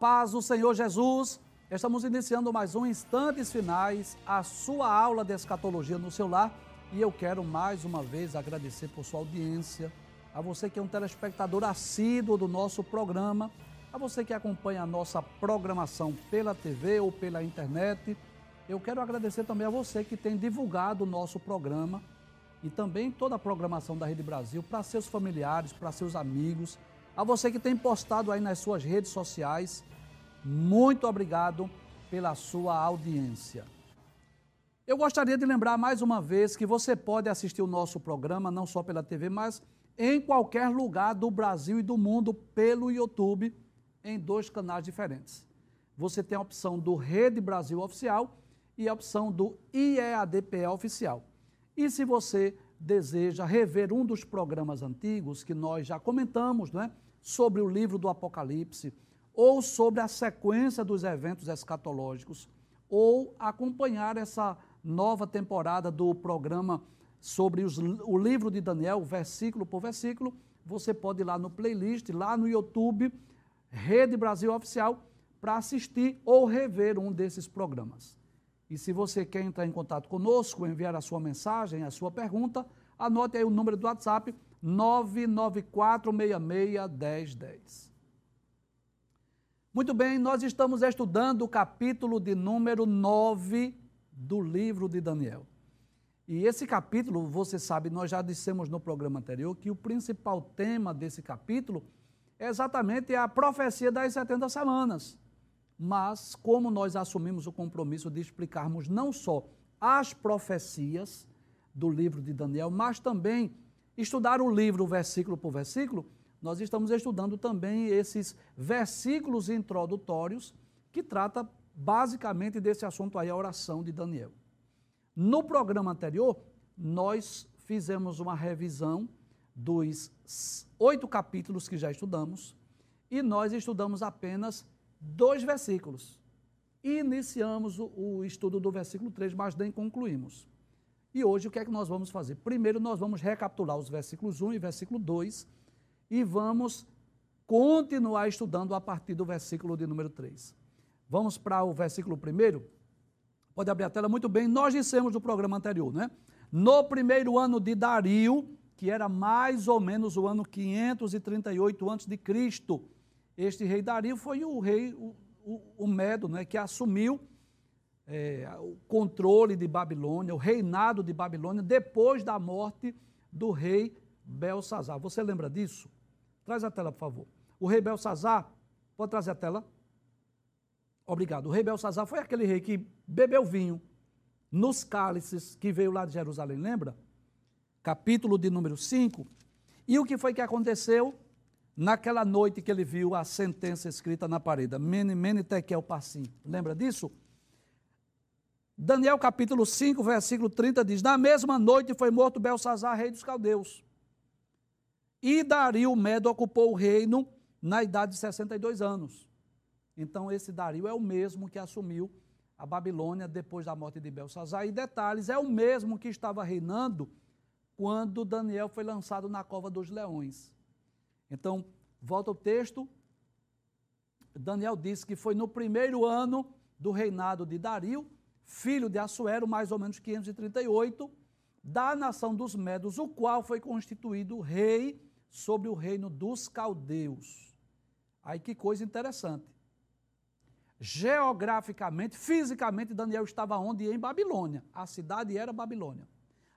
Paz do Senhor Jesus. Estamos iniciando mais um Instantes Finais, a sua aula de escatologia no seu lar. E eu quero mais uma vez agradecer por sua audiência, a você que é um telespectador assíduo do nosso programa, a você que acompanha a nossa programação pela TV ou pela internet. Eu quero agradecer também a você que tem divulgado o nosso programa e também toda a programação da Rede Brasil para seus familiares, para seus amigos a você que tem postado aí nas suas redes sociais, muito obrigado pela sua audiência. Eu gostaria de lembrar mais uma vez que você pode assistir o nosso programa, não só pela TV, mas em qualquer lugar do Brasil e do mundo pelo YouTube, em dois canais diferentes. Você tem a opção do Rede Brasil Oficial e a opção do IEADPE Oficial. E se você deseja rever um dos programas antigos que nós já comentamos, não é? sobre o livro do Apocalipse, ou sobre a sequência dos eventos escatológicos, ou acompanhar essa nova temporada do programa sobre os, o livro de Daniel, versículo por versículo, você pode ir lá no playlist, lá no YouTube, Rede Brasil Oficial, para assistir ou rever um desses programas. E se você quer entrar em contato conosco, enviar a sua mensagem, a sua pergunta, anote aí o número do WhatsApp 994661010. Muito bem, nós estamos estudando o capítulo de número 9 do livro de Daniel. E esse capítulo, você sabe, nós já dissemos no programa anterior que o principal tema desse capítulo é exatamente a profecia das 70 semanas mas como nós assumimos o compromisso de explicarmos não só as profecias do livro de Daniel, mas também estudar o livro versículo por versículo, nós estamos estudando também esses versículos introdutórios que trata basicamente desse assunto aí, a oração de Daniel. No programa anterior, nós fizemos uma revisão dos oito capítulos que já estudamos e nós estudamos apenas dois versículos. Iniciamos o, o estudo do versículo 3, mas nem concluímos. E hoje o que é que nós vamos fazer? Primeiro nós vamos recapitular os versículos 1 e versículo 2 e vamos continuar estudando a partir do versículo de número 3. Vamos para o versículo 1. Pode abrir a tela muito bem. Nós dissemos no programa anterior, né? No primeiro ano de Dario, que era mais ou menos o ano 538 a.C., este rei Dario foi o rei, o, o, o Medo, né, que assumiu é, o controle de Babilônia, o reinado de Babilônia, depois da morte do rei Belsazar. Você lembra disso? Traz a tela, por favor. O rei Belsazar, pode trazer a tela? Obrigado. O rei Belsazar foi aquele rei que bebeu vinho nos cálices que veio lá de Jerusalém, lembra? Capítulo de número 5. E o que foi que aconteceu? naquela noite que ele viu a sentença escrita na parede, Mene, Mene, Tekel, Passim. Lembra disso? Daniel capítulo 5, versículo 30 diz: Na mesma noite foi morto Belsazar, rei dos caldeus. E Dario Medo ocupou o reino na idade de 62 anos. Então, esse Dario é o mesmo que assumiu a Babilônia depois da morte de Belsazar. E detalhes, é o mesmo que estava reinando quando Daniel foi lançado na cova dos leões. Então, volta ao texto. Daniel disse que foi no primeiro ano do reinado de Dario, filho de Assuero, mais ou menos 538, da nação dos Medos, o qual foi constituído rei sobre o reino dos caldeus. Aí que coisa interessante. Geograficamente, fisicamente, Daniel estava onde? Em Babilônia. A cidade era Babilônia.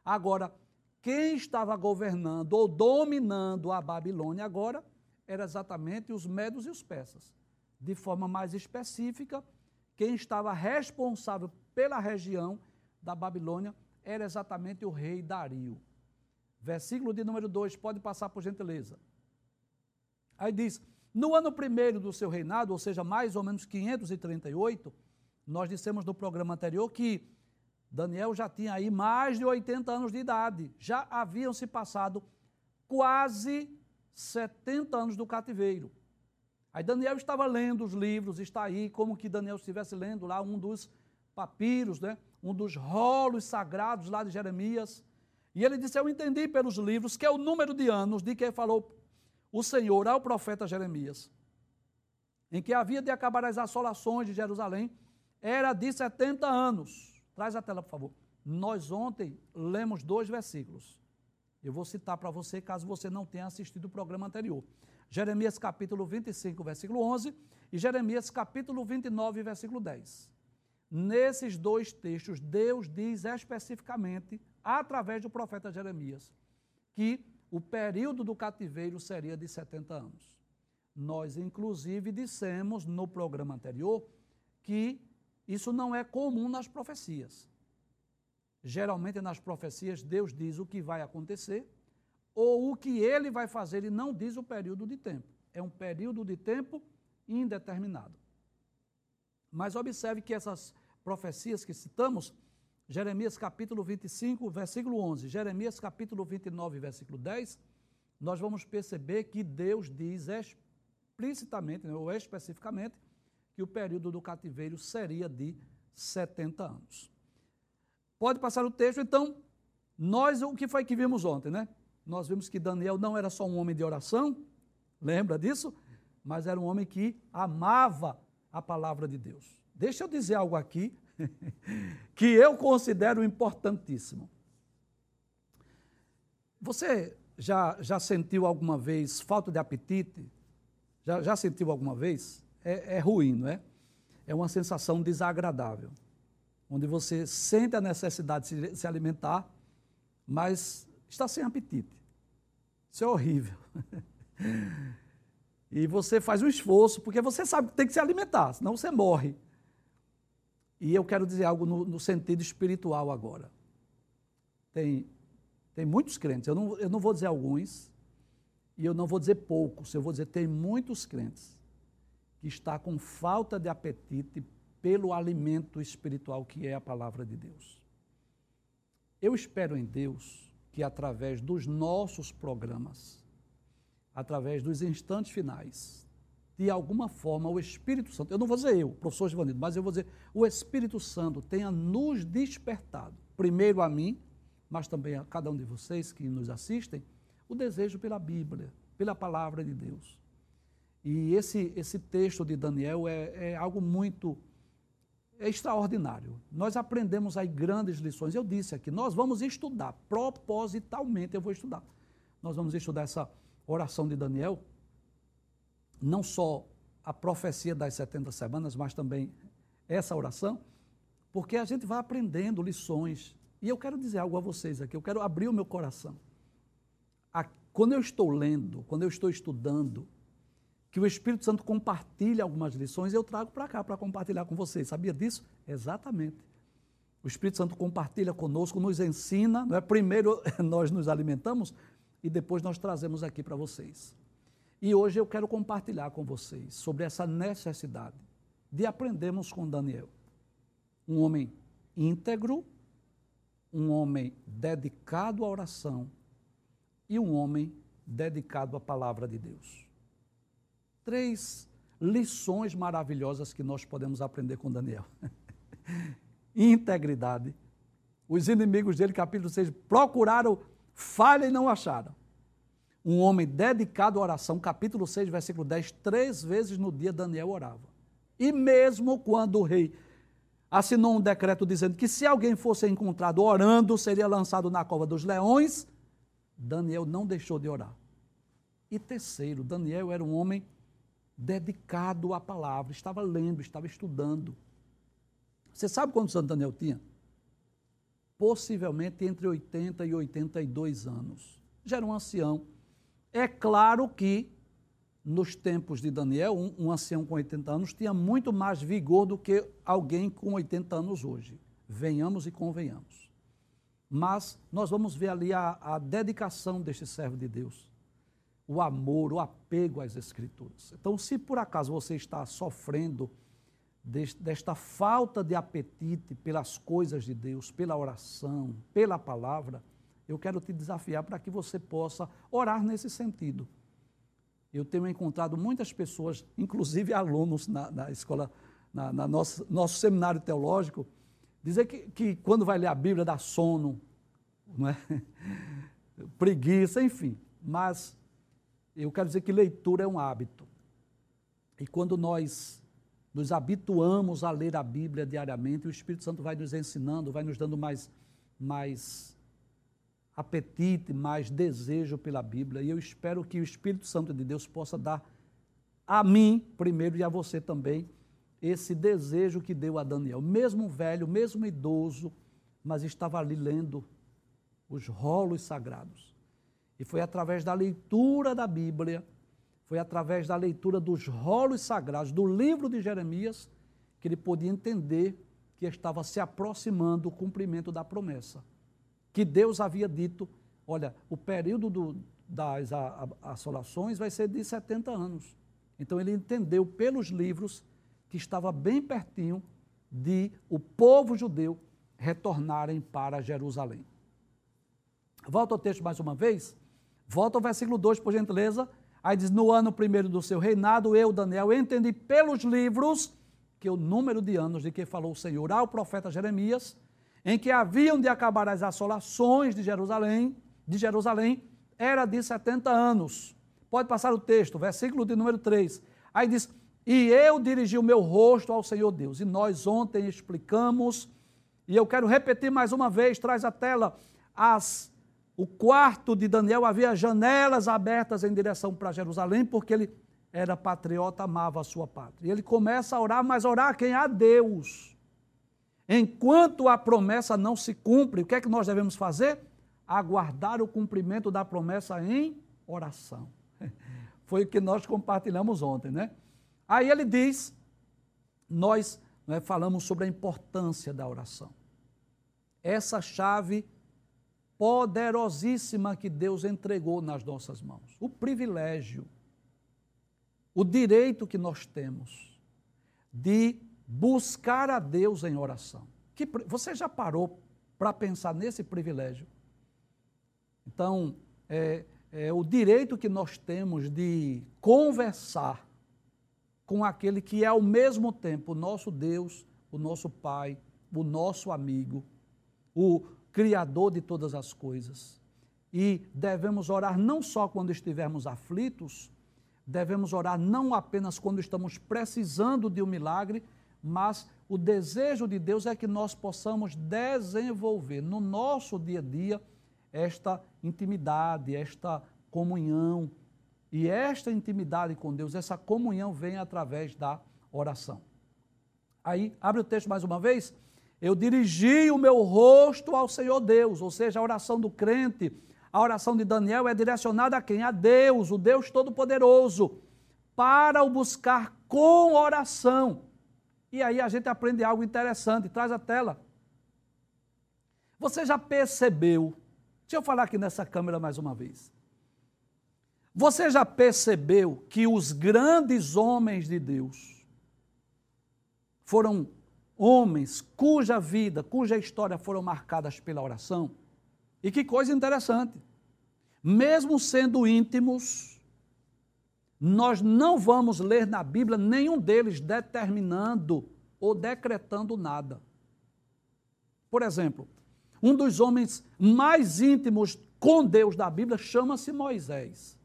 Agora, quem estava governando ou dominando a Babilônia agora era exatamente os medos e os persas. De forma mais específica, quem estava responsável pela região da Babilônia era exatamente o rei Dario. Versículo de número 2, pode passar por gentileza. Aí diz: No ano primeiro do seu reinado, ou seja, mais ou menos 538, nós dissemos no programa anterior que Daniel já tinha aí mais de 80 anos de idade. Já haviam se passado quase 70 anos do cativeiro. Aí Daniel estava lendo os livros, está aí como que Daniel estivesse lendo lá um dos papiros, né? um dos rolos sagrados lá de Jeremias. E ele disse: Eu entendi pelos livros que é o número de anos de que falou o Senhor ao profeta Jeremias. em que havia de acabar as assolações de Jerusalém, era de 70 anos. Traz a tela, por favor. Nós ontem lemos dois versículos. Eu vou citar para você, caso você não tenha assistido o programa anterior. Jeremias capítulo 25, versículo 11, e Jeremias capítulo 29, versículo 10. Nesses dois textos, Deus diz especificamente, através do profeta Jeremias, que o período do cativeiro seria de 70 anos. Nós, inclusive, dissemos no programa anterior que isso não é comum nas profecias. Geralmente, nas profecias, Deus diz o que vai acontecer ou o que ele vai fazer e não diz o período de tempo. É um período de tempo indeterminado. Mas observe que essas profecias que citamos, Jeremias capítulo 25, versículo 11, Jeremias capítulo 29, versículo 10, nós vamos perceber que Deus diz explicitamente, né, ou especificamente, que o período do cativeiro seria de 70 anos. Pode passar o texto, então, nós, o que foi que vimos ontem, né? Nós vimos que Daniel não era só um homem de oração, lembra disso? Mas era um homem que amava a palavra de Deus. Deixa eu dizer algo aqui que eu considero importantíssimo. Você já, já sentiu alguma vez falta de apetite? Já, já sentiu alguma vez? É, é ruim, não é? É uma sensação desagradável, onde você sente a necessidade de se, se alimentar, mas está sem apetite. Isso é horrível. E você faz um esforço, porque você sabe que tem que se alimentar, senão você morre. E eu quero dizer algo no, no sentido espiritual agora. Tem, tem muitos crentes, eu não, eu não vou dizer alguns, e eu não vou dizer poucos, eu vou dizer tem muitos crentes que está com falta de apetite pelo alimento espiritual que é a palavra de Deus. Eu espero em Deus que através dos nossos programas, através dos instantes finais, de alguma forma, o Espírito Santo, eu não vou dizer eu, professor Givanildo, mas eu vou dizer, o Espírito Santo tenha nos despertado, primeiro a mim, mas também a cada um de vocês que nos assistem, o desejo pela Bíblia, pela palavra de Deus. E esse, esse texto de Daniel é, é algo muito é extraordinário. Nós aprendemos aí grandes lições. Eu disse aqui, nós vamos estudar, propositalmente eu vou estudar. Nós vamos estudar essa oração de Daniel, não só a profecia das 70 semanas, mas também essa oração, porque a gente vai aprendendo lições. E eu quero dizer algo a vocês aqui, eu quero abrir o meu coração. quando eu estou lendo, quando eu estou estudando, que o Espírito Santo compartilha algumas lições, eu trago para cá para compartilhar com vocês. Sabia disso? Exatamente. O Espírito Santo compartilha conosco, nos ensina, não é? Primeiro nós nos alimentamos e depois nós trazemos aqui para vocês. E hoje eu quero compartilhar com vocês sobre essa necessidade de aprendermos com Daniel. Um homem íntegro, um homem dedicado à oração e um homem dedicado à palavra de Deus. Três lições maravilhosas que nós podemos aprender com Daniel. Integridade. Os inimigos dele, capítulo 6, procuraram falha e não acharam um homem dedicado à oração, capítulo 6, versículo 10, três vezes no dia Daniel orava. E mesmo quando o rei assinou um decreto dizendo que se alguém fosse encontrado orando, seria lançado na cova dos leões, Daniel não deixou de orar. E terceiro, Daniel era um homem dedicado à palavra, estava lendo, estava estudando. Você sabe quantos anos Daniel tinha? Possivelmente entre 80 e 82 anos. Já era um ancião é claro que, nos tempos de Daniel, um, um ancião com 80 anos tinha muito mais vigor do que alguém com 80 anos hoje. Venhamos e convenhamos. Mas nós vamos ver ali a, a dedicação deste servo de Deus, o amor, o apego às Escrituras. Então, se por acaso você está sofrendo desta falta de apetite pelas coisas de Deus, pela oração, pela palavra, eu quero te desafiar para que você possa orar nesse sentido. Eu tenho encontrado muitas pessoas, inclusive alunos na, na escola, na, na nosso, nosso seminário teológico, dizer que, que quando vai ler a Bíblia dá sono, não é? preguiça, enfim. Mas eu quero dizer que leitura é um hábito. E quando nós nos habituamos a ler a Bíblia diariamente, o Espírito Santo vai nos ensinando, vai nos dando mais, mais apetite, mais desejo pela Bíblia. E eu espero que o Espírito Santo de Deus possa dar a mim, primeiro, e a você também, esse desejo que deu a Daniel. Mesmo velho, mesmo idoso, mas estava ali lendo os rolos sagrados. E foi através da leitura da Bíblia foi através da leitura dos rolos sagrados, do livro de Jeremias, que ele podia entender que estava se aproximando o cumprimento da promessa. Que Deus havia dito: olha, o período do, das assolações vai ser de 70 anos. Então ele entendeu pelos livros que estava bem pertinho de o povo judeu retornarem para Jerusalém. Volta ao texto mais uma vez. Volta ao versículo 2, por gentileza. Aí diz: No ano primeiro do seu reinado, eu, Daniel, entendi pelos livros que o número de anos de que falou o Senhor ao profeta Jeremias, em que haviam de acabar as assolações de Jerusalém, de Jerusalém, era de 70 anos. Pode passar o texto, versículo de número 3. Aí diz: E eu dirigi o meu rosto ao Senhor Deus. E nós ontem explicamos, e eu quero repetir mais uma vez, traz a tela as o quarto de Daniel havia janelas abertas em direção para Jerusalém, porque ele era patriota, amava a sua pátria. E ele começa a orar, mas orar quem? A Deus. Enquanto a promessa não se cumpre, o que é que nós devemos fazer? Aguardar o cumprimento da promessa em oração. Foi o que nós compartilhamos ontem, né? Aí ele diz, nós né, falamos sobre a importância da oração. Essa chave poderosíssima que Deus entregou nas nossas mãos. O privilégio, o direito que nós temos de buscar a Deus em oração. Que, você já parou para pensar nesse privilégio? Então, é, é o direito que nós temos de conversar com aquele que é ao mesmo tempo o nosso Deus, o nosso Pai, o nosso amigo, o Criador de todas as coisas. E devemos orar não só quando estivermos aflitos, devemos orar não apenas quando estamos precisando de um milagre, mas o desejo de Deus é que nós possamos desenvolver no nosso dia a dia esta intimidade, esta comunhão. E esta intimidade com Deus, essa comunhão vem através da oração. Aí, abre o texto mais uma vez eu dirigi o meu rosto ao Senhor Deus, ou seja, a oração do crente, a oração de Daniel é direcionada a quem? A Deus, o Deus Todo-Poderoso, para o buscar com oração. E aí a gente aprende algo interessante, traz a tela. Você já percebeu? Deixa eu falar aqui nessa câmera mais uma vez. Você já percebeu que os grandes homens de Deus foram homens cuja vida, cuja história foram marcadas pela oração. E que coisa interessante. Mesmo sendo íntimos, nós não vamos ler na Bíblia nenhum deles determinando ou decretando nada. Por exemplo, um dos homens mais íntimos com Deus da Bíblia chama-se Moisés.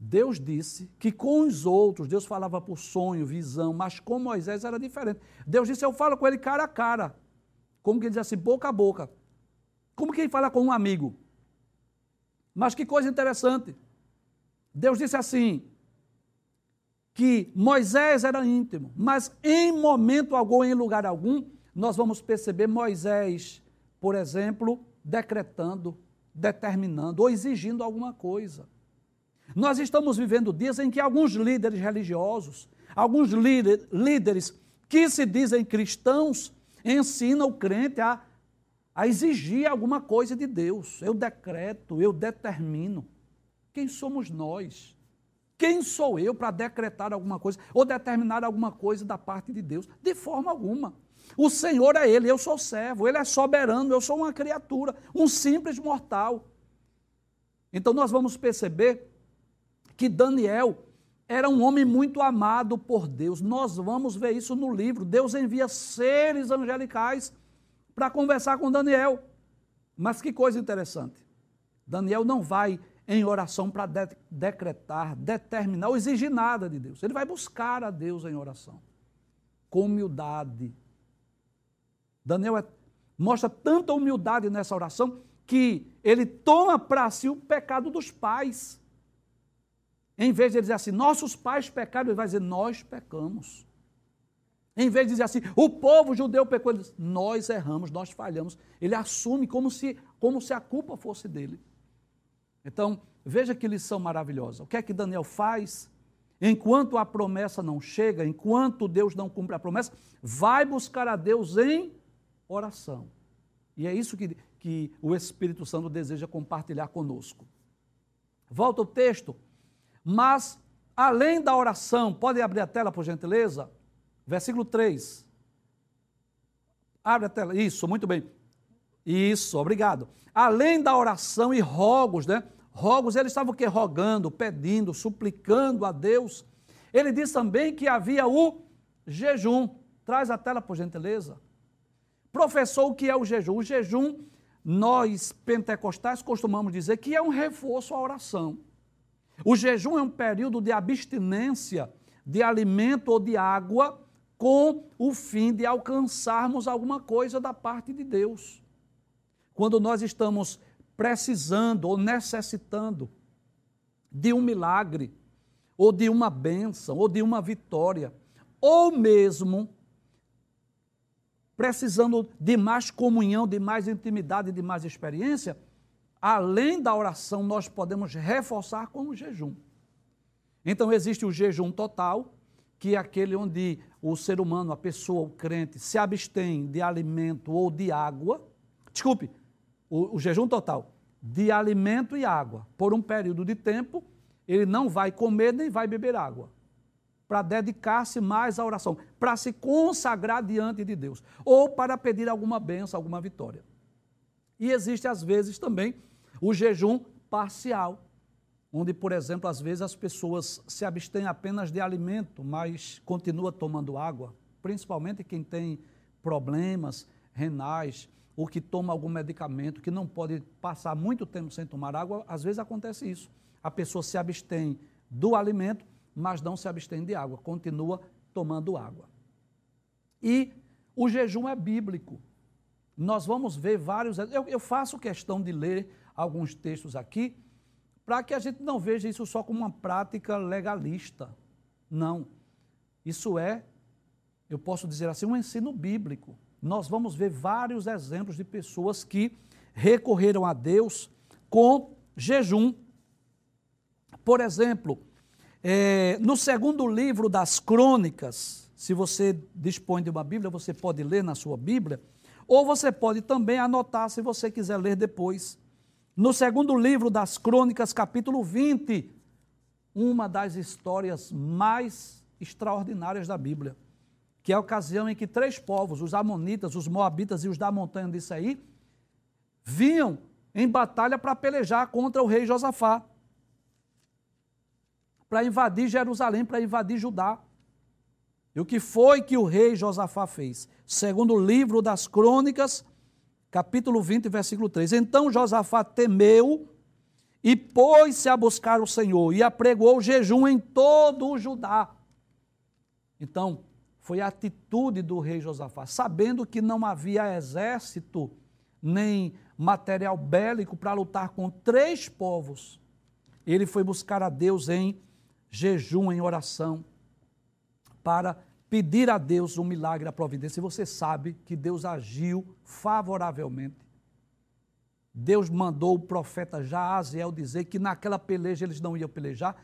Deus disse que com os outros, Deus falava por sonho, visão, mas com Moisés era diferente. Deus disse: Eu falo com ele cara a cara. Como que ele diz assim, boca a boca. Como quem fala com um amigo. Mas que coisa interessante. Deus disse assim: que Moisés era íntimo, mas em momento algum, em lugar algum, nós vamos perceber Moisés, por exemplo, decretando, determinando ou exigindo alguma coisa. Nós estamos vivendo dias em que alguns líderes religiosos, alguns líder, líderes que se dizem cristãos, ensinam o crente a, a exigir alguma coisa de Deus. Eu decreto, eu determino. Quem somos nós? Quem sou eu para decretar alguma coisa ou determinar alguma coisa da parte de Deus? De forma alguma. O Senhor é Ele, eu sou servo, Ele é soberano, eu sou uma criatura, um simples mortal. Então nós vamos perceber que Daniel era um homem muito amado por Deus. Nós vamos ver isso no livro. Deus envia seres angelicais para conversar com Daniel. Mas que coisa interessante. Daniel não vai em oração para de decretar, determinar ou exigir nada de Deus. Ele vai buscar a Deus em oração, com humildade. Daniel é, mostra tanta humildade nessa oração que ele toma para si o pecado dos pais. Em vez de dizer assim, nossos pais pecaram, ele vai dizer, nós pecamos. Em vez de dizer assim, o povo judeu pecou, ele diz, nós erramos, nós falhamos. Ele assume como se, como se a culpa fosse dele. Então, veja que lição maravilhosa. O que é que Daniel faz? Enquanto a promessa não chega, enquanto Deus não cumpre a promessa, vai buscar a Deus em oração. E é isso que, que o Espírito Santo deseja compartilhar conosco. Volta o texto. Mas, além da oração, podem abrir a tela, por gentileza? Versículo 3. Abre a tela. Isso, muito bem. Isso, obrigado. Além da oração e rogos, né? Rogos, eles estavam o quê? Rogando, pedindo, suplicando a Deus. Ele diz também que havia o jejum. Traz a tela, por gentileza. Professor, o que é o jejum? O jejum, nós pentecostais costumamos dizer que é um reforço à oração. O jejum é um período de abstinência de alimento ou de água com o fim de alcançarmos alguma coisa da parte de Deus. Quando nós estamos precisando ou necessitando de um milagre, ou de uma bênção, ou de uma vitória, ou mesmo precisando de mais comunhão, de mais intimidade, de mais experiência, além da oração, nós podemos reforçar com o jejum. Então, existe o jejum total, que é aquele onde o ser humano, a pessoa, o crente, se abstém de alimento ou de água. Desculpe, o, o jejum total, de alimento e água. Por um período de tempo, ele não vai comer nem vai beber água. Para dedicar-se mais à oração, para se consagrar diante de Deus, ou para pedir alguma benção, alguma vitória. E existe, às vezes, também o jejum parcial, onde, por exemplo, às vezes as pessoas se abstêm apenas de alimento, mas continua tomando água, principalmente quem tem problemas renais ou que toma algum medicamento, que não pode passar muito tempo sem tomar água, às vezes acontece isso. A pessoa se abstém do alimento, mas não se abstém de água, continua tomando água. E o jejum é bíblico. Nós vamos ver vários. Eu, eu faço questão de ler alguns textos aqui, para que a gente não veja isso só como uma prática legalista. Não. Isso é, eu posso dizer assim, um ensino bíblico. Nós vamos ver vários exemplos de pessoas que recorreram a Deus com jejum. Por exemplo, é, no segundo livro das Crônicas, se você dispõe de uma Bíblia, você pode ler na sua Bíblia, ou você pode também anotar se você quiser ler depois. No segundo livro das Crônicas, capítulo 20, uma das histórias mais extraordinárias da Bíblia, que é a ocasião em que três povos, os Amonitas, os Moabitas e os da montanha de Saí, vinham em batalha para pelejar contra o rei Josafá, para invadir Jerusalém, para invadir Judá. E o que foi que o rei Josafá fez? Segundo o livro das Crônicas, capítulo 20, versículo 3. Então Josafá temeu e pôs-se a buscar o Senhor e apregoou jejum em todo o Judá. Então, foi a atitude do rei Josafá, sabendo que não havia exército nem material bélico para lutar com três povos. Ele foi buscar a Deus em jejum, em oração, para pedir a Deus um milagre, a providência. E você sabe que Deus agiu favoravelmente. Deus mandou o profeta Jaaziel dizer que naquela peleja eles não iam pelejar.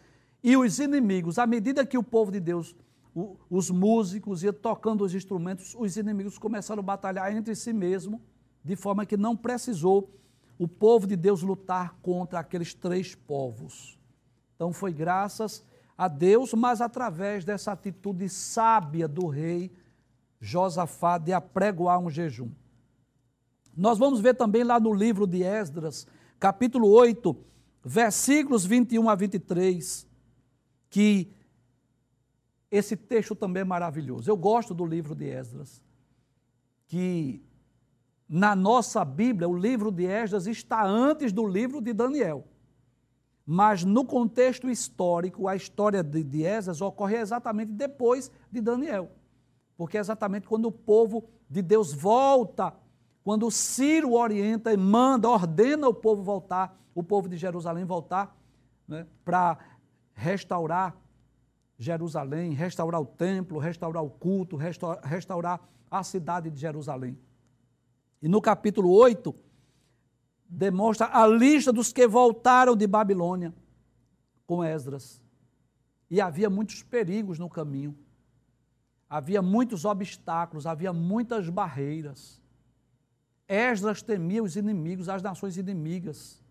E os inimigos, à medida que o povo de Deus, os músicos iam tocando os instrumentos, os inimigos começaram a batalhar entre si mesmo, de forma que não precisou o povo de Deus lutar contra aqueles três povos. Então foi graças a Deus, mas através dessa atitude sábia do rei Josafá de apregoar um jejum. Nós vamos ver também lá no livro de Esdras, capítulo 8, versículos 21 a 23, que esse texto também é maravilhoso. Eu gosto do livro de Esdras, que na nossa Bíblia, o livro de Esdras está antes do livro de Daniel. mas no contexto histórico, a história de, Esdras ocorre exatamente depois de Daniel. Porque é exatamente quando o povo de Deus volta, quando Ciro orienta e manda, ordena o povo voltar, o povo de Jerusalém voltar, né, para restaurar Jerusalém, restaurar o templo, restaurar o culto, restaurar, a cidade de Jerusalém. E no capítulo 8, demonstra a lista dos que voltaram de Babilônia com Esdras. E havia muitos perigos no caminho, havia muitos obstáculos, havia muitas barreiras. Esdras temia os inimigos, as nações inimigas,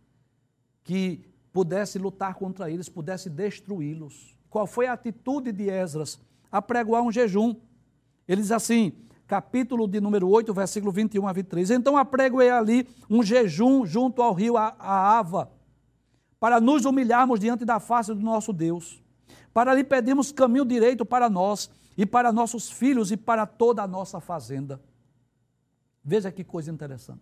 que pudesse lutar contra eles, pudesse destruí-los. Qual foi a atitude de Esdras? Apregoar um jejum. Ele diz assim: capítulo de número 8, versículo 21 a 23. Então apregoei ali um jejum junto ao rio Ava, para nos humilharmos diante da face do nosso Deus, para lhe pedirmos caminho direito para nós e para nossos filhos e para toda a nossa fazenda. Veja que coisa interessante.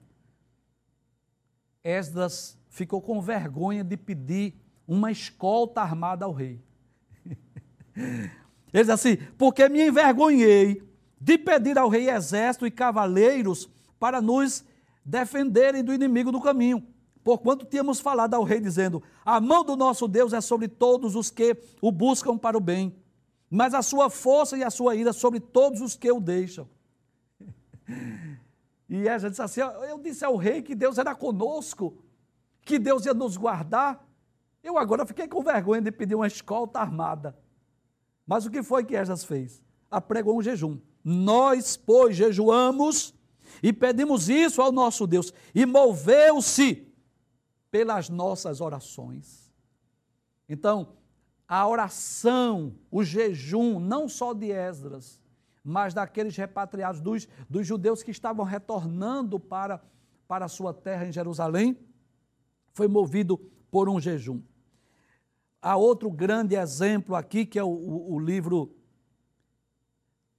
Esdras ficou com vergonha de pedir uma escolta armada ao rei. Ele diz assim: porque me envergonhei de pedir ao rei exército e cavaleiros para nos defenderem do inimigo do caminho. Porquanto tínhamos falado ao rei, dizendo: A mão do nosso Deus é sobre todos os que o buscam para o bem, mas a sua força e a sua ira sobre todos os que o deixam. E Ezra disse assim: Eu disse ao rei que Deus era conosco, que Deus ia nos guardar. Eu agora fiquei com vergonha de pedir uma escolta armada. Mas o que foi que Esdras fez? Apregou um jejum. Nós, pois, jejuamos e pedimos isso ao nosso Deus, e moveu-se pelas nossas orações. Então, a oração, o jejum, não só de Esdras, mas daqueles repatriados, dos, dos judeus que estavam retornando para, para a sua terra em Jerusalém, foi movido por um jejum. Há outro grande exemplo aqui, que é o, o, o livro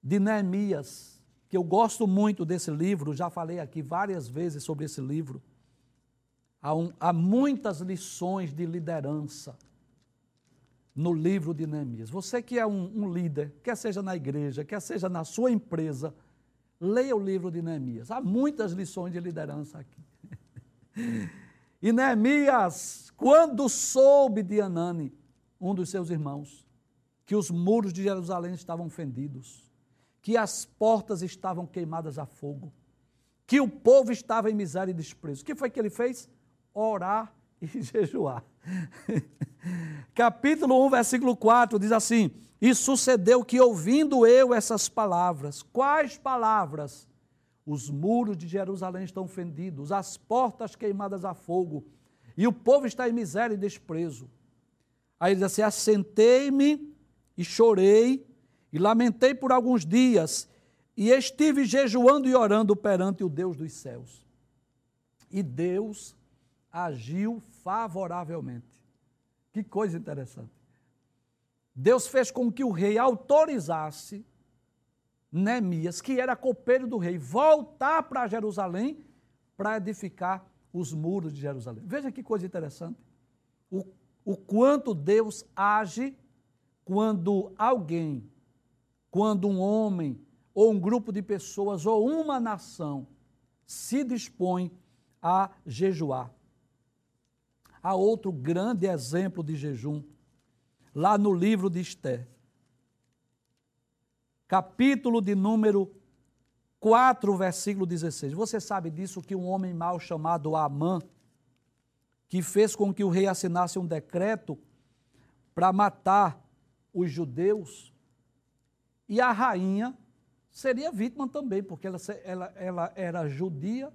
de Neemias, que eu gosto muito desse livro, já falei aqui várias vezes sobre esse livro. Há, um, há muitas lições de liderança no livro de Neemias. Você que é um, um, líder, quer seja na igreja, quer seja na sua empresa, leia o livro de Neemias. Há muitas lições de liderança aqui. E Neemias, quando soube de Anani, um dos seus irmãos, que os muros de Jerusalém estavam fendidos, que as portas estavam queimadas a fogo, que o povo estava em miséria e desprezo. O que foi que ele fez? Orar e jejuar. Capítulo 1, versículo 4 diz assim: E sucedeu que, ouvindo eu essas palavras, quais palavras? Os muros de Jerusalém estão fendidos, as portas queimadas a fogo, e o povo está em miséria e desprezo. Aí ele diz assim: Assentei-me e chorei e lamentei por alguns dias, e estive jejuando e orando perante o Deus dos céus. E Deus agiu favoravelmente. Que coisa interessante. Deus fez com que o rei autorizasse Neemias, que era copeiro do rei, voltar para Jerusalém para edificar os muros de Jerusalém. Veja que coisa interessante. O, o quanto Deus age quando alguém quando um homem, ou um grupo de pessoas, ou uma nação se dispõe a jejuar. Há outro grande exemplo de jejum, lá no livro de Esther. Capítulo de número 4, versículo 16. Você sabe disso que um homem mau chamado Amã, que fez com que o rei assinasse um decreto para matar os judeus, e a rainha seria vítima também, porque ela, ela, ela era judia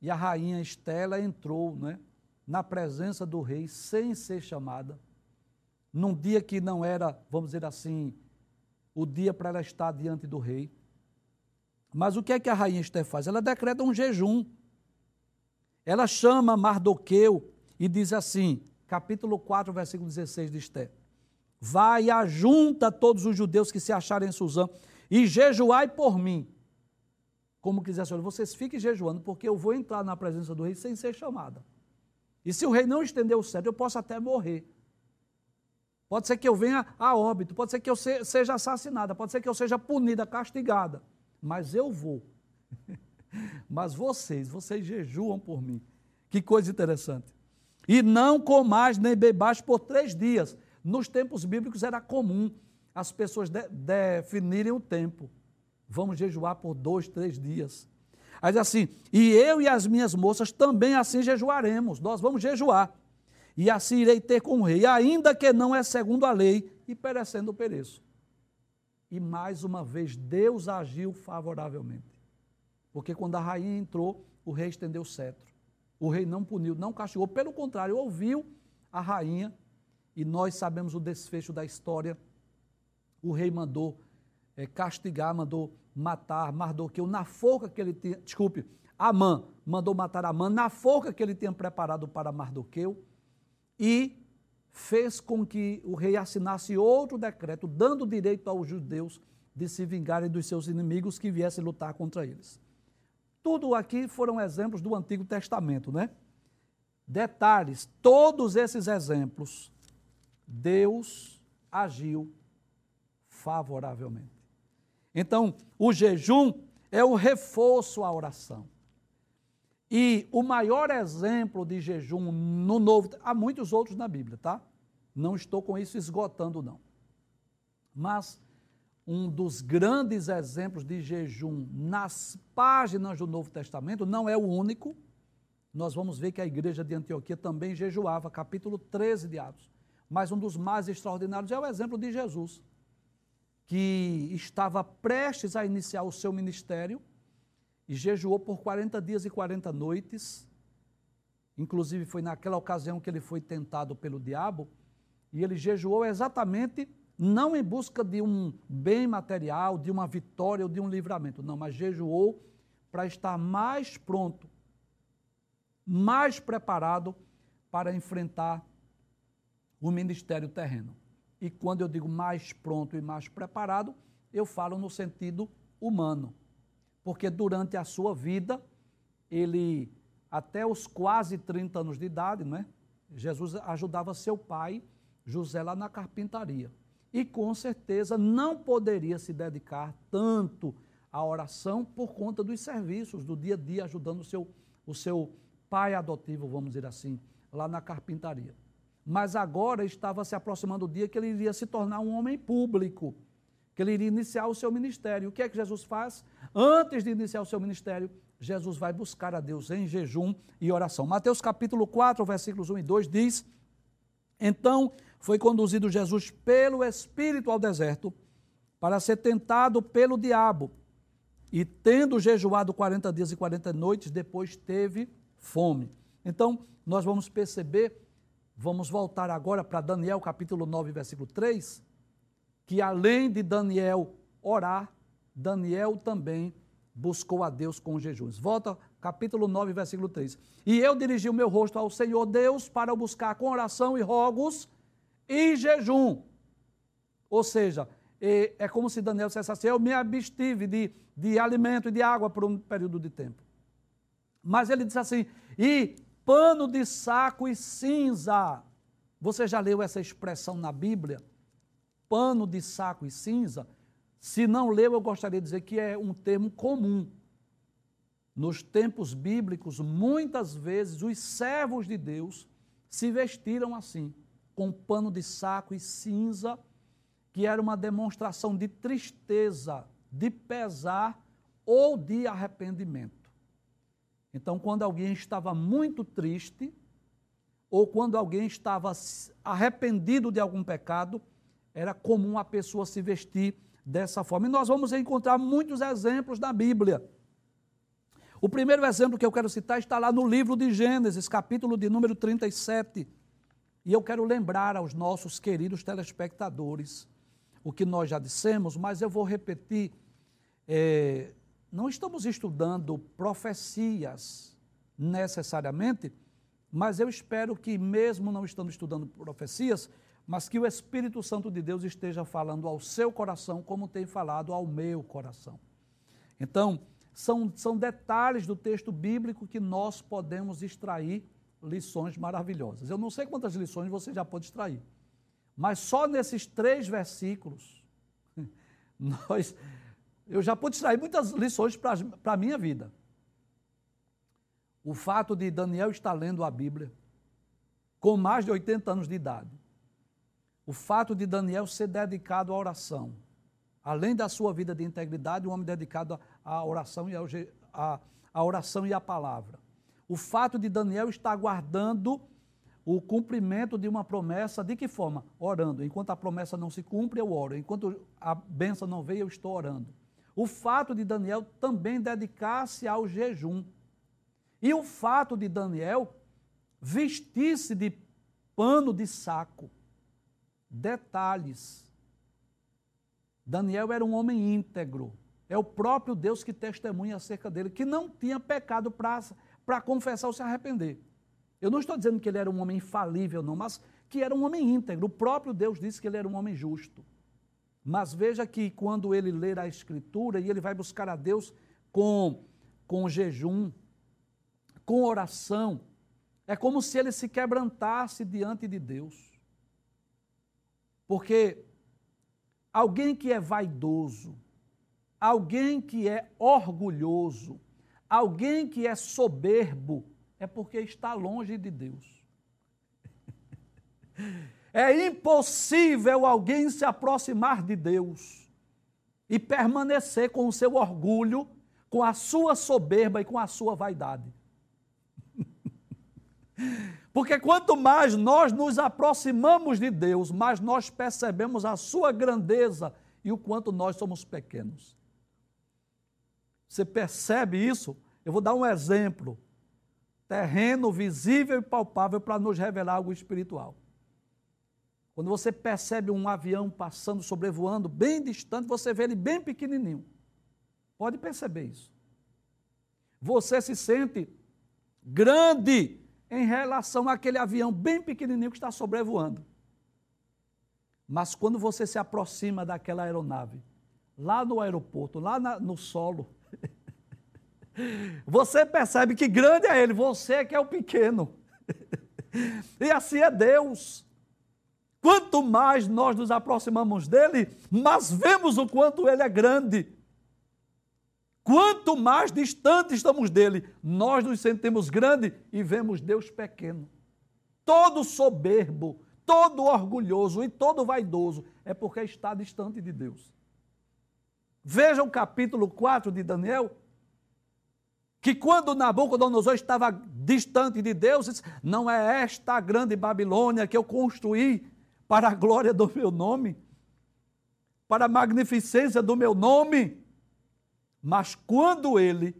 e a rainha Estela entrou né, na presença do rei sem ser chamada, num dia que não era, vamos dizer assim, o dia para ela estar diante do rei. Mas o que é que a rainha Esther faz? Ela decreta um jejum. Ela chama Mardoqueu e diz assim, capítulo 4, versículo 16 de Esther. Vai e ajunta todos os judeus que se acharem em Suzã e jejuai por mim. Como quiser, Senhor, vocês fiquem jejuando, porque eu vou entrar na presença do rei sem ser chamada. E se o rei não estender o cetro, eu posso até morrer. Pode ser que eu venha a óbito, pode ser que eu seja assassinada, pode ser que eu seja punida, castigada, mas eu vou. mas vocês, vocês jejuam por mim. Que coisa interessante. E não comais nem bebais por três dias. Nos tempos bíblicos era comum as pessoas de, definirem o tempo. Vamos jejuar por dois, três dias. Aí diz assim: e eu e as minhas moças também assim jejuaremos. Nós vamos jejuar e assim irei ter com o rei, ainda que não é segundo a lei, e perecendo pereço. E mais uma vez Deus agiu favoravelmente. Porque quando a rainha entrou, o rei estendeu o cetro. O rei não puniu, não castigou, pelo contrário, ouviu a rainha, e nós sabemos o desfecho da história. O rei mandou é, castigar, mandou matar Mardoqueu na forca que ele tinha, desculpe, Amã, mandou matar Amã na forca que ele tinha preparado para Mardoqueu e fez com que o rei assinasse outro decreto, dando direito aos judeus de se vingarem dos seus inimigos que viessem lutar contra eles. Tudo aqui foram exemplos do Antigo Testamento, né? Detalhes, todos esses exemplos, Deus agiu favoravelmente. Então, o jejum é o reforço à oração. E o maior exemplo de jejum no Novo, há muitos outros na Bíblia, tá? Não estou com isso esgotando, não. Mas um dos grandes exemplos de jejum nas páginas do Novo Testamento, não é o único. Nós vamos ver que a igreja de Antioquia também jejuava, capítulo 13 de Atos. Mas um dos mais extraordinários é o exemplo de Jesus, que estava prestes a iniciar o seu ministério e jejuou por 40 dias e 40 noites. Inclusive, foi naquela ocasião que ele foi tentado pelo diabo. E ele jejuou exatamente não em busca de um bem material, de uma vitória ou de um livramento, não, mas jejuou para estar mais pronto, mais preparado para enfrentar o ministério terreno. E quando eu digo mais pronto e mais preparado, eu falo no sentido humano porque durante a sua vida, ele, até os quase 30 anos de idade, né, Jesus ajudava seu pai, José, lá na carpintaria. E com certeza não poderia se dedicar tanto à oração por conta dos serviços do dia a dia, ajudando o seu, o seu pai adotivo, vamos dizer assim, lá na carpintaria. Mas agora estava se aproximando o dia que ele iria se tornar um homem público que ele iria iniciar o seu ministério. O que é que Jesus faz? Antes de iniciar o seu ministério, Jesus vai buscar a Deus em jejum e oração. Mateus capítulo 4, versículos 1 e 2 diz: Então foi conduzido Jesus pelo Espírito ao deserto para ser tentado pelo diabo. E tendo jejuado 40 dias e 40 noites, depois teve fome. Então, nós vamos perceber, vamos voltar agora para Daniel capítulo 9, versículo 3, que além de Daniel orar, Daniel também buscou a Deus com jejuns. Volta, capítulo 9, versículo 3. E eu dirigi o meu rosto ao Senhor Deus para o buscar com oração e rogos e jejum. Ou seja, é, é como se Daniel dissesse assim: eu me abstive de, de alimento e de água por um período de tempo. Mas ele disse assim: e pano de saco e cinza. Você já leu essa expressão na Bíblia? Pano de saco e cinza, se não leu, eu gostaria de dizer que é um termo comum. Nos tempos bíblicos, muitas vezes os servos de Deus se vestiram assim, com pano de saco e cinza, que era uma demonstração de tristeza, de pesar ou de arrependimento. Então, quando alguém estava muito triste, ou quando alguém estava arrependido de algum pecado, era comum a pessoa se vestir dessa forma. E nós vamos encontrar muitos exemplos na Bíblia. O primeiro exemplo que eu quero citar está lá no livro de Gênesis, capítulo de número 37. E eu quero lembrar aos nossos queridos telespectadores o que nós já dissemos, mas eu vou repetir. É, não estamos estudando profecias necessariamente, mas eu espero que, mesmo não estando estudando profecias, mas que o Espírito Santo de Deus esteja falando ao seu coração, como tem falado ao meu coração. Então, são, são detalhes do texto bíblico que nós podemos extrair lições maravilhosas. Eu não sei quantas lições você já pode extrair, mas só nesses três versículos, nós, eu já pude extrair muitas lições para a minha vida. O fato de Daniel estar lendo a Bíblia com mais de 80 anos de idade. O fato de Daniel ser dedicado à oração. Além da sua vida de integridade, um homem dedicado à oração e, ao, à, à oração e à palavra o fato de Daniel estar guardando o cumprimento de uma promessa, de que forma? Orando. Enquanto a promessa não se cumpre, eu oro. Enquanto a benção não veio, eu estou orando. O fato de Daniel também dedicar-se ao jejum. E o fato de Daniel vestir-se de pano de saco. Detalhes. Daniel era um homem íntegro. É o próprio Deus que testemunha acerca dele, que não tinha pecado para confessar ou se arrepender. Eu não estou dizendo que ele era um homem infalível, não, mas que era um homem íntegro. O próprio Deus disse que ele era um homem justo. Mas veja que quando ele ler a Escritura e ele vai buscar a Deus com, com jejum, com oração, é como se ele se quebrantasse diante de Deus. Porque alguém que é vaidoso, alguém que é orgulhoso, Alguém que é soberbo é porque está longe de Deus. É impossível alguém se aproximar de Deus e permanecer com o seu orgulho, com a sua soberba e com a sua vaidade. Porque quanto mais nós nos aproximamos de Deus, mais nós percebemos a sua grandeza e o quanto nós somos pequenos. Você percebe isso? Eu vou dar um exemplo. Terreno visível e palpável para nos revelar algo espiritual. Quando você percebe um avião passando, sobrevoando, bem distante, você vê ele bem pequenininho. Pode perceber isso. Você se sente grande em relação àquele avião bem pequenininho que está sobrevoando. Mas quando você se aproxima daquela aeronave, lá no aeroporto, lá na, no solo, você percebe que grande é Ele, você que é o pequeno. E assim é Deus. Quanto mais nós nos aproximamos dele, mais vemos o quanto ele é grande. Quanto mais distante estamos dele, nós nos sentimos grande e vemos Deus pequeno. Todo soberbo, todo orgulhoso e todo vaidoso é porque está distante de Deus. Veja o capítulo 4 de Daniel, que quando Nabucodonosor estava distante de Deus, disse, não é esta grande Babilônia que eu construí para a glória do meu nome, para a magnificência do meu nome. Mas quando ele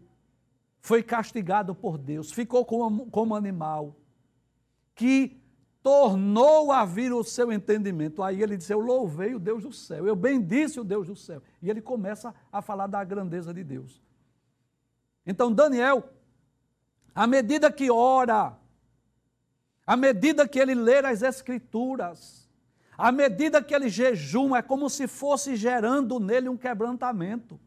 foi castigado por Deus, ficou como, como animal, que tornou a vir o seu entendimento. Aí ele disse: Eu louvei o Deus do céu, eu bendisse o Deus do céu. E ele começa a falar da grandeza de Deus. Então, Daniel, à medida que ora, à medida que ele lê as Escrituras, à medida que ele jejuma, é como se fosse gerando nele um quebrantamento.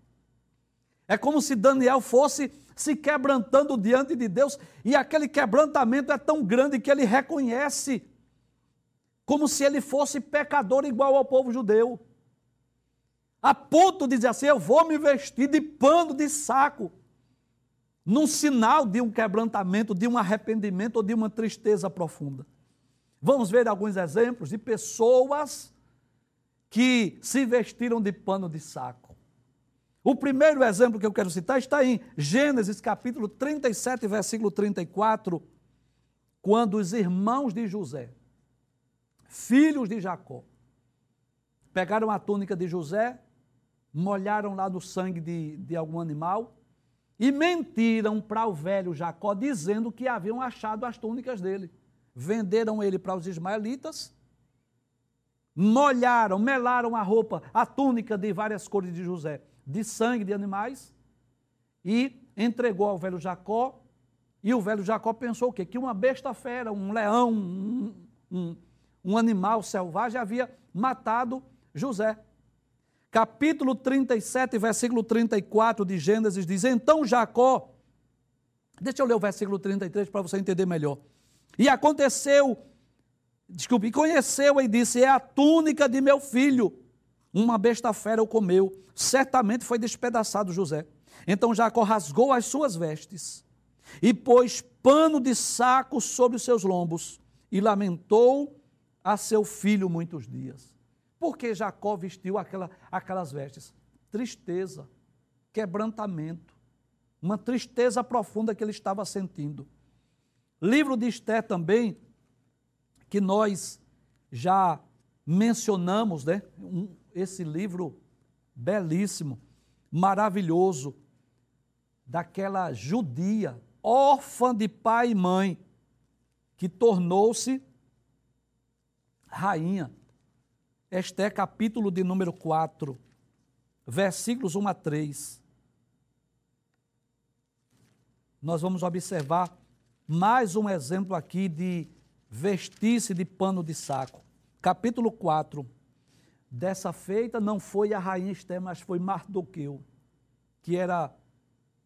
É como se Daniel fosse se quebrantando diante de Deus, e aquele quebrantamento é tão grande que ele reconhece, como se ele fosse pecador igual ao povo judeu. A ponto de dizer assim: eu vou me vestir de pano de saco num sinal de um quebrantamento, de um arrependimento ou de uma tristeza profunda. Vamos ver alguns exemplos de pessoas que se vestiram de pano de saco. O primeiro exemplo que eu quero citar está em Gênesis capítulo 37, versículo 34, quando os irmãos de José, filhos de Jacó, pegaram a túnica de José, molharam lá no sangue de, de algum animal e mentiram para o velho Jacó, dizendo que haviam achado as túnicas dele. Venderam ele para os ismaelitas, molharam, melaram a roupa, a túnica de várias cores de José, de sangue de animais, e entregou ao velho Jacó. E o velho Jacó pensou o quê? Que uma besta fera, um leão, um, um, um animal selvagem havia matado José capítulo 37, versículo 34 de Gênesis diz: Então Jacó, deixa eu ler o versículo 33 para você entender melhor. E aconteceu, desculpe, conheceu e disse: É a túnica de meu filho. Uma besta fera o comeu, certamente foi despedaçado José. Então Jacó rasgou as suas vestes e pôs pano de saco sobre os seus lombos e lamentou a seu filho muitos dias. Por que Jacó vestiu aquela, aquelas vestes? Tristeza, quebrantamento, uma tristeza profunda que ele estava sentindo. Livro de Esther também, que nós já mencionamos, né? Esse livro belíssimo, maravilhoso, daquela judia, órfã de pai e mãe, que tornou-se rainha. Este é capítulo de número 4, versículos 1 a 3. Nós vamos observar mais um exemplo aqui de vestir-se de pano de saco. Capítulo 4. Dessa feita não foi a rainha Esté, mas foi Mardoqueu, que era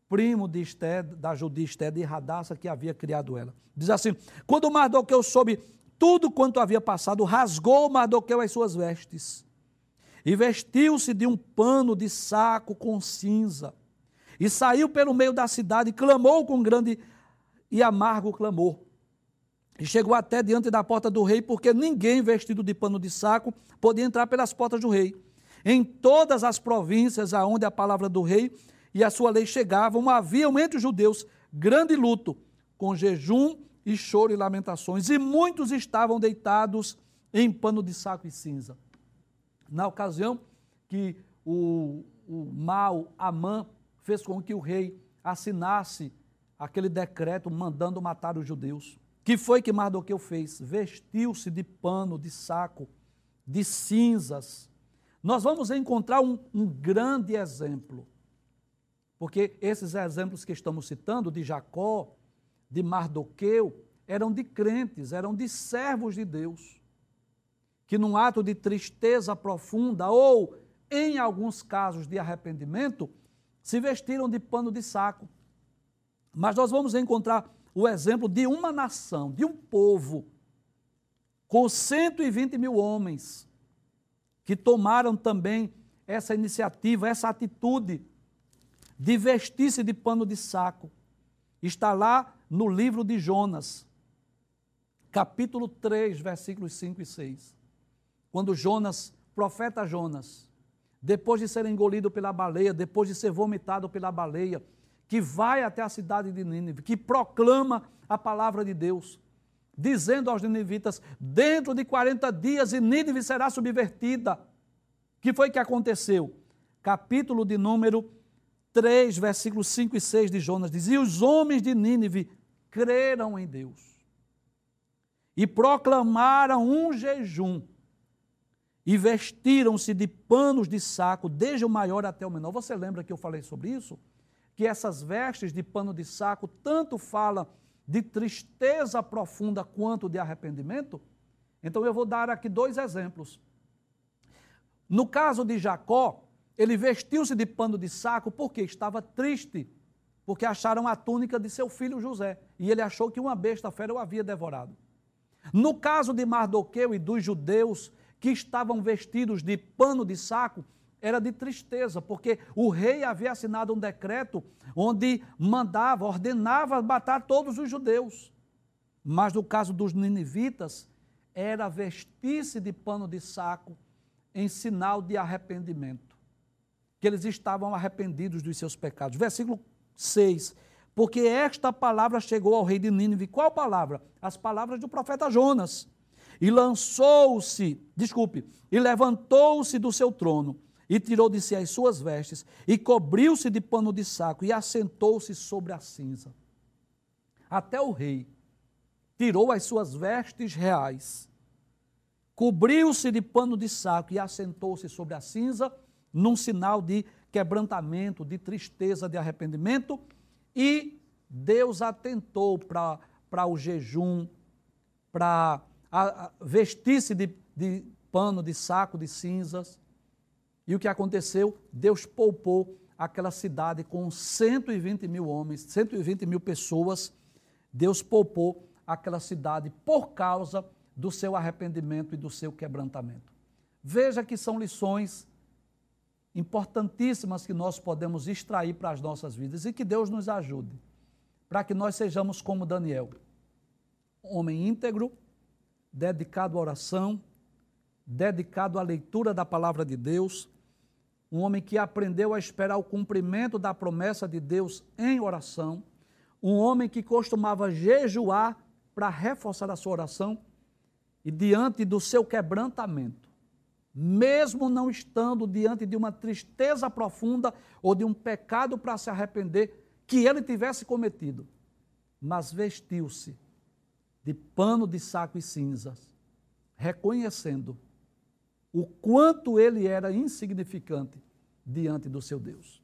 primo de Esté, da judia Esté de Radassa, que havia criado ela. Diz assim: Quando Mardoqueu soube tudo quanto havia passado, rasgou Mardoqueu as suas vestes e vestiu-se de um pano de saco com cinza e saiu pelo meio da cidade e clamou com grande e amargo clamor. E chegou até diante da porta do rei, porque ninguém vestido de pano de saco podia entrar pelas portas do rei. Em todas as províncias aonde a palavra do rei e a sua lei chegavam, havia entre os judeus grande luto, com jejum e choro e lamentações, e muitos estavam deitados em pano de saco e cinza. Na ocasião que o, o mal Amã fez com que o rei assinasse aquele decreto mandando matar os judeus. Que foi que Mardoqueu fez? Vestiu-se de pano, de saco, de cinzas. Nós vamos encontrar um, um grande exemplo, porque esses exemplos que estamos citando, de Jacó, de Mardoqueu, eram de crentes, eram de servos de Deus, que num ato de tristeza profunda ou, em alguns casos, de arrependimento, se vestiram de pano de saco. Mas nós vamos encontrar o exemplo de uma nação, de um povo, com 120 mil homens, que tomaram também essa iniciativa, essa atitude de vestir-se de pano de saco. Está lá no livro de Jonas, capítulo 3, versículos 5 e 6. Quando Jonas, profeta Jonas, depois de ser engolido pela baleia, depois de ser vomitado pela baleia, que vai até a cidade de Nínive, que proclama a palavra de Deus, dizendo aos ninivitas: dentro de 40 dias Nínive será subvertida. que foi que aconteceu? Capítulo de número 3, versículos 5 e 6 de Jonas diz: E os homens de Nínive creram em Deus e proclamaram um jejum e vestiram-se de panos de saco, desde o maior até o menor. Você lembra que eu falei sobre isso? Que essas vestes de pano de saco tanto falam de tristeza profunda quanto de arrependimento? Então eu vou dar aqui dois exemplos. No caso de Jacó, ele vestiu-se de pano de saco porque estava triste, porque acharam a túnica de seu filho José e ele achou que uma besta fera o havia devorado. No caso de Mardoqueu e dos judeus que estavam vestidos de pano de saco, era de tristeza, porque o rei havia assinado um decreto onde mandava, ordenava matar todos os judeus. Mas no caso dos ninivitas, era vestir-se de pano de saco em sinal de arrependimento, que eles estavam arrependidos dos seus pecados. Versículo 6. Porque esta palavra chegou ao rei de Nínive. Qual palavra? As palavras do profeta Jonas. E lançou-se, desculpe, e levantou-se do seu trono e tirou de si as suas vestes, e cobriu-se de pano de saco, e assentou-se sobre a cinza. Até o rei tirou as suas vestes reais, cobriu-se de pano de saco e assentou-se sobre a cinza, num sinal de quebrantamento, de tristeza, de arrependimento, e Deus atentou para o jejum, para vestir-se de, de pano de saco de cinzas, e o que aconteceu? Deus poupou aquela cidade com 120 mil homens, 120 mil pessoas. Deus poupou aquela cidade por causa do seu arrependimento e do seu quebrantamento. Veja que são lições importantíssimas que nós podemos extrair para as nossas vidas e que Deus nos ajude, para que nós sejamos como Daniel, homem íntegro, dedicado à oração, dedicado à leitura da palavra de Deus, um homem que aprendeu a esperar o cumprimento da promessa de Deus em oração, um homem que costumava jejuar para reforçar a sua oração. E diante do seu quebrantamento, mesmo não estando diante de uma tristeza profunda ou de um pecado para se arrepender que ele tivesse cometido, mas vestiu-se de pano de saco e cinzas, reconhecendo o quanto ele era insignificante diante do seu Deus.